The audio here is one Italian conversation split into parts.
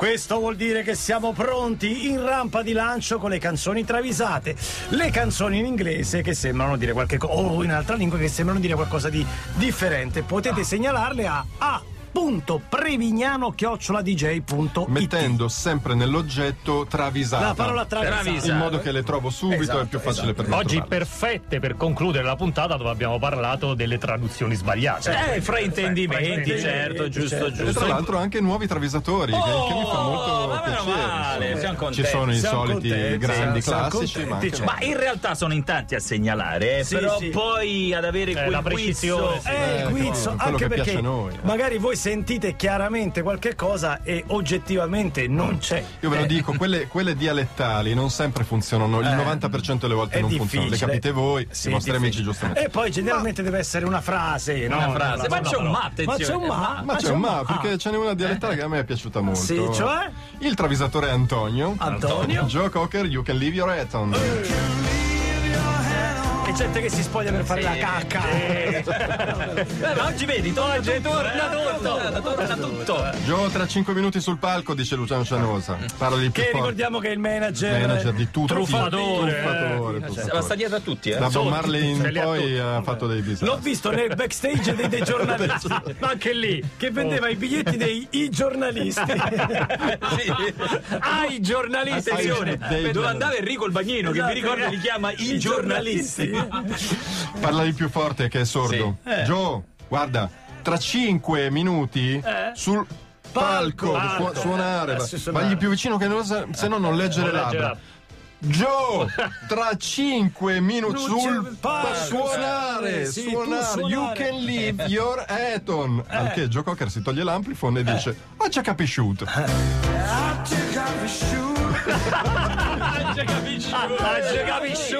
Questo vuol dire che siamo pronti in rampa di lancio con le canzoni travisate. Le canzoni in inglese che sembrano dire qualche cosa, o in altra lingua che sembrano dire qualcosa di differente. Potete segnalarle a A www.prevignano-dj.it mettendo sempre nell'oggetto travisata. La parola travisata. Travisa. in modo che le trovo subito Esatto, è più facile per me. Oggi trovarle. perfette per concludere la puntata dove abbiamo parlato delle traduzioni sbagliate. Eh, fraintendimenti, fraintendimenti, certo, giusto, certo. E giusto. tra l'altro anche nuovi travisatori, che, che mi fa molto Oh, ma meno piacere. male, siamo Ci contenti. sono i soliti contenti, grandi siamo classici, ma. Ma in realtà sono in tanti a segnalare, eh, Sì, però sì. poi ad avere quel la precisione, guizzo- sì. Eh, Eh, il quiz, quello anche che perché noi. magari voi sentite chiaramente qualche cosa e oggettivamente non c'è. Io ve lo Eh, dico, quelle, quelle dialettali non sempre funzionano, il Eh, 90% delle volte è non funzionano. Le difficile. capite voi, Sì, i vostri amici difficile. giustamente. E poi generalmente deve essere una frase, no? Una frase, ma c'è un ma, Ma attenzione. c'è un ma, Ma c'è un ma, Ah. perché ce n'è una dialettale che a me è piaciuta molto. Sì, cioè? Il travisatore è Antonio. Antonio? Joe Cocker, you can leave your hat on. Che gente che si spoglia per fare la cacca. Eh, ma oggi vedi, torna, torna tutto, torna tutto. Joe, tra 5 minuti sul palco, dice Luciano Cianosa. Parla di più Che forte. ricordiamo che è il manager. Manager di tutti. Truffatore. Truffatore, Ma truffatore. sta dietro a tutti, eh. Da Bob Marley in poi ha fatto dei disastri. L'ho visto nel backstage dei, dei giornalisti. Ma anche lì, che vendeva i biglietti dei i giornalisti. Sì. Ai giornalisti, attenzione, dove andava Enrico il Bagnino, che mi ricordo li chiama i giornalisti. Parla di più forte che è sordo. Eh. Joe, guarda, tra 5 minuti sul palco, Palco. su- suonare. Eh, sì, suonare. Vagli più vicino che non sa- se no non legge le Non legge labbra. Joe, tra 5 minuti sul c'è- palco, suonare, sì, suonare, you can leave your hat on. Al che Joe Cocker si toglie l'amplifon e dice, ma c'è capisciuto. Ah, già capisci? Capisci?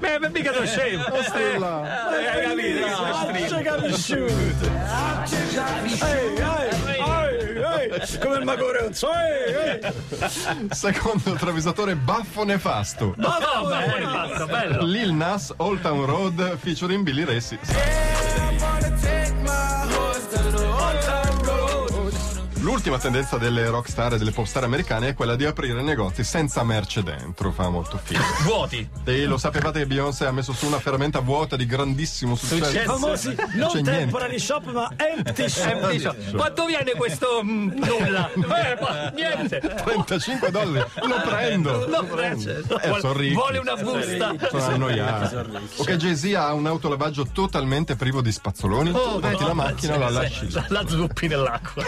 Beh, beh, mica lo scemo. Stella. Hai capito? Ah, c'è capisciuto. Ehi, ehi, ehi, ehi. Come il ehi. Secondo travisatore baffo nefasto. Ma No, bello. Lil Nas Old Town Road featuring Billy Ressi. L'ultima tendenza delle rockstar e delle popstar americane è quella di aprire negozi senza merce dentro, fa molto figo. Vuoti. E lo sapevate che Beyoncé ha messo su una ferramenta vuota di grandissimo successo? I famosi non C'è niente. temporary shop ma empty shop. Dice, Quanto viene questo mm, nulla? Eh, ma niente. 35 dollari, lo prendo. Lo prendo. Eh, sono ricchi. Vuole una busta. Sono annoiati. O che Jay-Z ha un autolavaggio totalmente privo di spazzoloni. Metti la macchina, la lasci. La, la zuppi nell'acqua.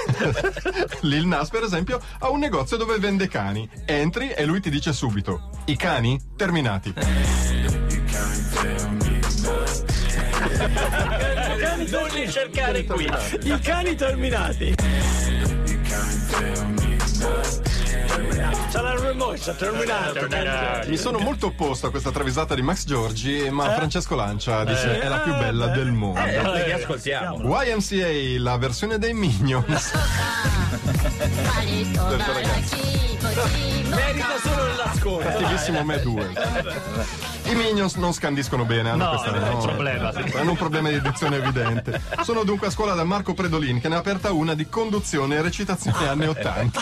Lil Nas, per esempio, ha un negozio dove vende cani. Entri e lui ti dice subito: I cani terminati. Non li cercare qui. I cani terminati. Remorsa terminata. Mi sono molto opposto a questa travisata di Max Giorgi, ma Francesco Lancia dice è la più bella del mondo. Eh, che ascoltiamo. YMCA, la versione dei Minions. Merita solo l'ascolto. Cattivissimo me 2. I Minions non scandiscono bene, hanno, No, questa, è un problema, sì. hanno un problema di edizione evidente. Sono dunque a scuola da Marco Predolin, che ne ha aperta una di conduzione e recitazione anni 80.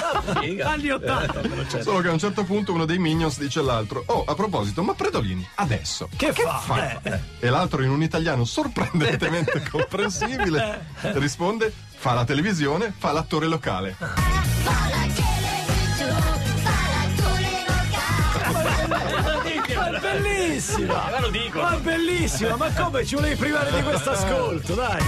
Anni 80. Solo che a un certo punto uno dei Minions dice all'altro: Oh, a proposito, ma Predolini, adesso Che, fa? Eh, E l'altro in un italiano sorprendentemente comprensibile risponde: Fa la televisione, fa l'attore locale. Bellissima! Ma lo dico. Ma è bellissima! Ma come ci volevi privare di questo ascolto, dai!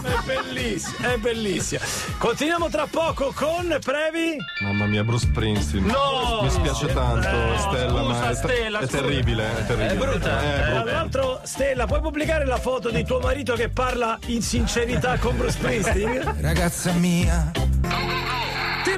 È bellissima, è bellissima. Continuiamo tra poco con Previ. Mamma mia, Bruce Springsteen. No! Mi spiace tanto, Stella, ma scusa, è, Stella, è scusa. terribile. È terribile. È brutta. È Tra brutta. l'altro, Stella, puoi pubblicare la foto di tuo marito che parla in sincerità con Bruce Springsteen? Ragazza mia,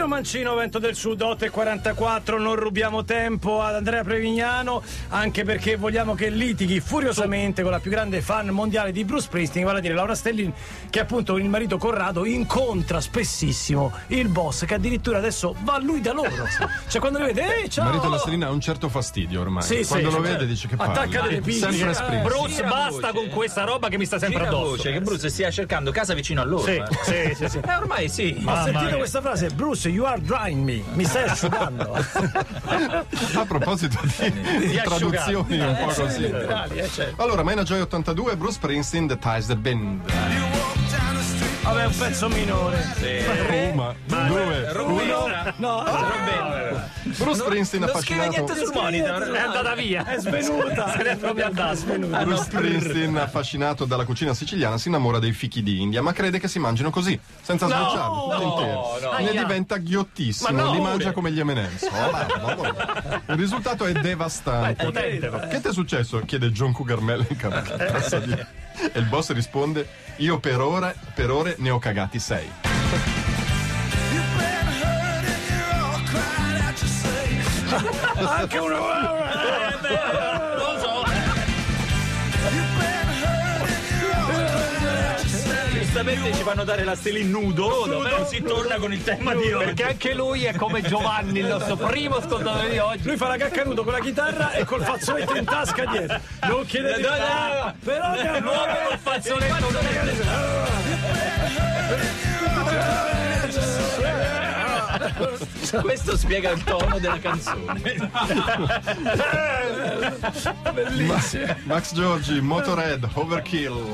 Pino Mancino, Vento del Sud, 8 e 44, non rubiamo tempo ad Andrea Prevignano, anche perché vogliamo che litighi furiosamente con la più grande fan mondiale di Bruce Springsteen, vale a dire Laura Stellin, che appunto con il marito Corrado incontra spessissimo il boss, che addirittura adesso va lui da loro. Cioè quando lo vede, ehi, Il ciao! marito della Serena ha un certo fastidio ormai. Sì, sì, Quando lo cioè, vede dice che attacca palle. delle piglie. Sempre Eh. Bruce, Gira basta voce. con questa roba che mi sta sempre Gira addosso. voce che Bruce stia cercando casa vicino a loro. Sì, eh. sì, sì, sì. Eh, ormai sì. Ho sentito mia. questa frase, Bruce, you are drying me, mi stai asciugando. A proposito di, Di traduzioni un po' così. Eh, certo. Allora, Mena Joy 82, Bruce Springsteen, The Ties That Bend. Vabbè, un pezzo minore. Una, due, uno. No, Bruce Springsteen Non scrive affascinato. niente sul monitor. È andata via. è svenuta. Se n'è proprio andata. svenuta. Bruce Springsteen, affascinato dalla cucina siciliana, si innamora dei fichi di India, ma crede che si mangino così, senza sbocciarli, tutti interi. no. Ne diventa ghiottissimo Ma no, li mangia pure. come gli M&M's. Oh, ma- ma- ma- Il risultato è devastante. Potente. Che ti è successo? chiede John Cougar di- E il boss risponde: Io per ora, per ore ne ho cagati sei. Anche uno. Lo so. Giustamente ci fanno dare la Stelin nudo, però si torna con il tema di oggi. Perché anche lui è come Giovanni, il nostro primo ascoltatore di oggi. Lui fa la cacca nudo con la chitarra e col fazzoletto in tasca dietro. Non chiede di No, no, no, no. Però ne ha Nuovo col fazzoletto Questo spiega il tono della canzone. bellissimo. Max Giorgi, Motorhead, Overkill.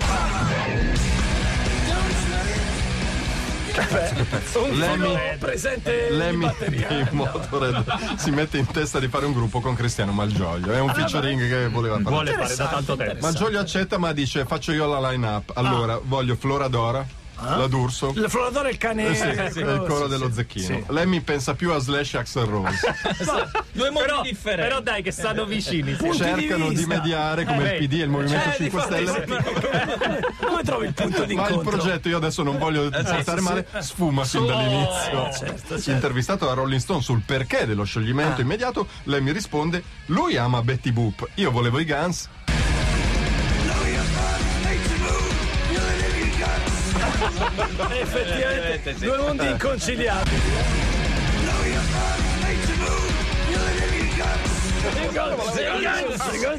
Un Lemmy- presente Lemmy di Motorhead si mette in testa di fare un gruppo con Cristiano Malgioglio. È un featuring che voleva fare. Vuole fare da tanto tempo. Malgioglio accetta, ma dice: Faccio io la line up. Allora, voglio Floradora, la D'Urso. Il floratore è il cane. Eh sì, è il coro sì, dello sì. zecchino. Sì. Lemmy pensa più a Slash e Axel Rose. Due mondi Però, differenti. però dai che stanno vicini. sì. Punti di Cercano di vista. mediare come Eh, il PD e il Movimento eh, 5 difatti, Stelle. Come trovi il punto di Ma il incontro? progetto, io adesso non voglio stare male, sfuma fin dall'inizio. certo, certo. Intervistato da Rolling Stone sul perché dello scioglimento immediato, lei mi risponde: Lui ama Betty Boop, io volevo i Guns. Effettivamente, sì. due mondi inconciliabili.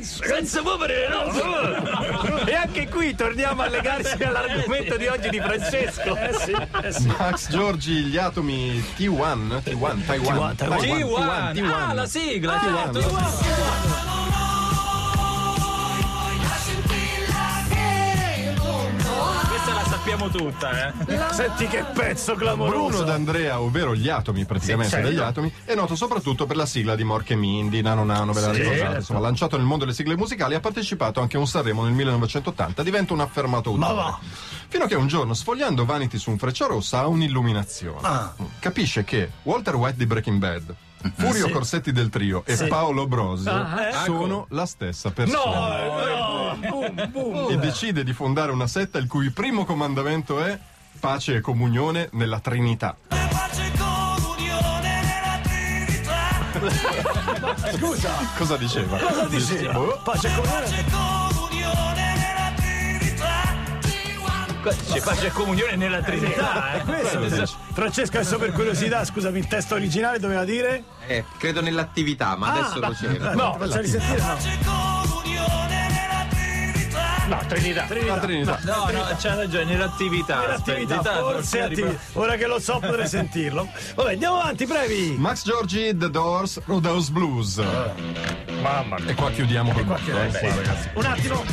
Senza muovere, no? E anche qui torniamo a legarsi all'argomento di oggi di Francesco. Eh sì, eh sì. Max Giorgi, gli atomi T1, T1, Taiwan. Taiwan, T1. Ah, la sigla. T1. Questa la sappiamo tutta, eh. Senti che pezzo clamoroso. Bruno D'Andrea, ovvero gli atomi, praticamente Sì, certo. degli atomi, è noto soprattutto per la sigla di Morche Mindy, Nano Nano, ve la ricordate? certo. Insomma, lanciato nel mondo delle sigle musicali, ha partecipato anche a un Sanremo nel 1980, diventa un affermato Ma autore. va. Fino a che un giorno, sfogliando Vanity su un frecciarossa, ha un'illuminazione. Ah. Capisce che Walter White di Breaking Bad, Furio Sì. Corsetti del trio e Paolo Brosi Ah, eh? sono la stessa persona. No, boom, boom. E decide di fondare una setta il cui primo comandamento è pace e comunione nella Trinità. Scusa, Cosa diceva? cosa diceva? Boh. Pace con C'è pace e comunione nella Trinità, eh. questo. Francesco, adesso per curiosità, scusami, il testo originale doveva dire? Eh, credo nell'attività, ma adesso lo c'era. No, facciali sentire, no. No, Trinità. La Trinità. No, no, c'ha ragione, nell'attività. L'attività, Aspetta, forse forse attivi- Ora che lo so potrei sentirlo. Vabbè, andiamo avanti, brevi. Max Giorgi, The Doors, Roadhouse Blues. Mamma mia. E qua chiudiamo col botto, eh, qua, ragazzi. Un attimo.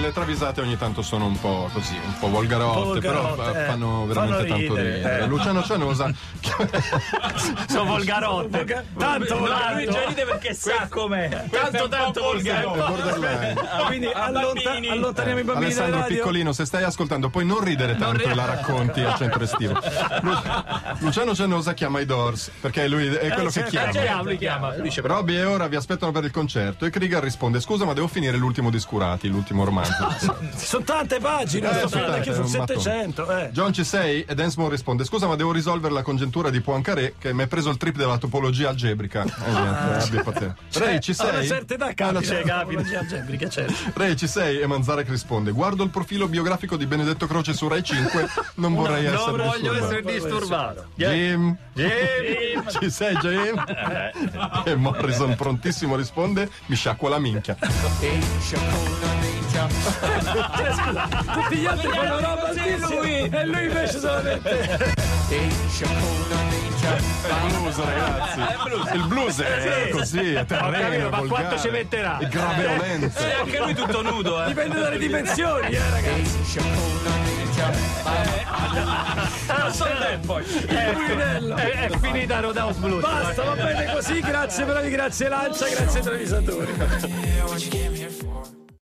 Le travisate ogni tanto sono un po' così, un po' volgarotte, Un po' però volgarotte, eh, eh. fanno veramente Fanno tanto ridere, ridere. eh. Luciano Cianosa Sono volgarotte. Tanto No, lui già ride perché sa com'è. Tanto, tanto volgare. Quindi allontaniamo i bambini Alessandro. Piccolino, se stai ascoltando, puoi non ridere tanto e la racconti al centro estivo. Lu- Luciano Cianosa chiama i Doors, perché lui è quello che certo. chiama. Chiama, lui chiama. Dice, Robbie e ora vi aspettano per il concerto e Krieger risponde scusa ma devo finire l'ultimo di Scurati, l'ultimo romanzo. Sono tante pagine, Eh, sono è un mattone. 700. Eh. John ci sei? E Densmore risponde scusa ma devo risolvere la congiuntura di Poincaré che mi è preso il trip della topologia algebrica. Eh, niente, abbia pazienza. Ray ci A una sei? certa età Ah, capita. no, c'è, Topologia algebrica, certo. Ray ci sei? E Manzarek risponde guardo il profilo biografico di Benedetto Croce su Rai 5 non vorrei essere Non voglio disturbato. essere disturbato. Jim, ci sei Jim? e Morrison prontissimo risponde mi sciacqua la minchia Tutti gli altri fanno roba lui e lui invece solamente. il blues ragazzi il blues è così è terreno capito, ma volgare, quanto ci metterà? è graveolenza E anche lui tutto nudo, eh. Dipende dalle dimensioni, eh, ragazzi. Non so tempo. Purinello. È, è finita Rodaus Blues. Basta, va bene così. Grazie bravi, grazie Lancia, grazie travisatori.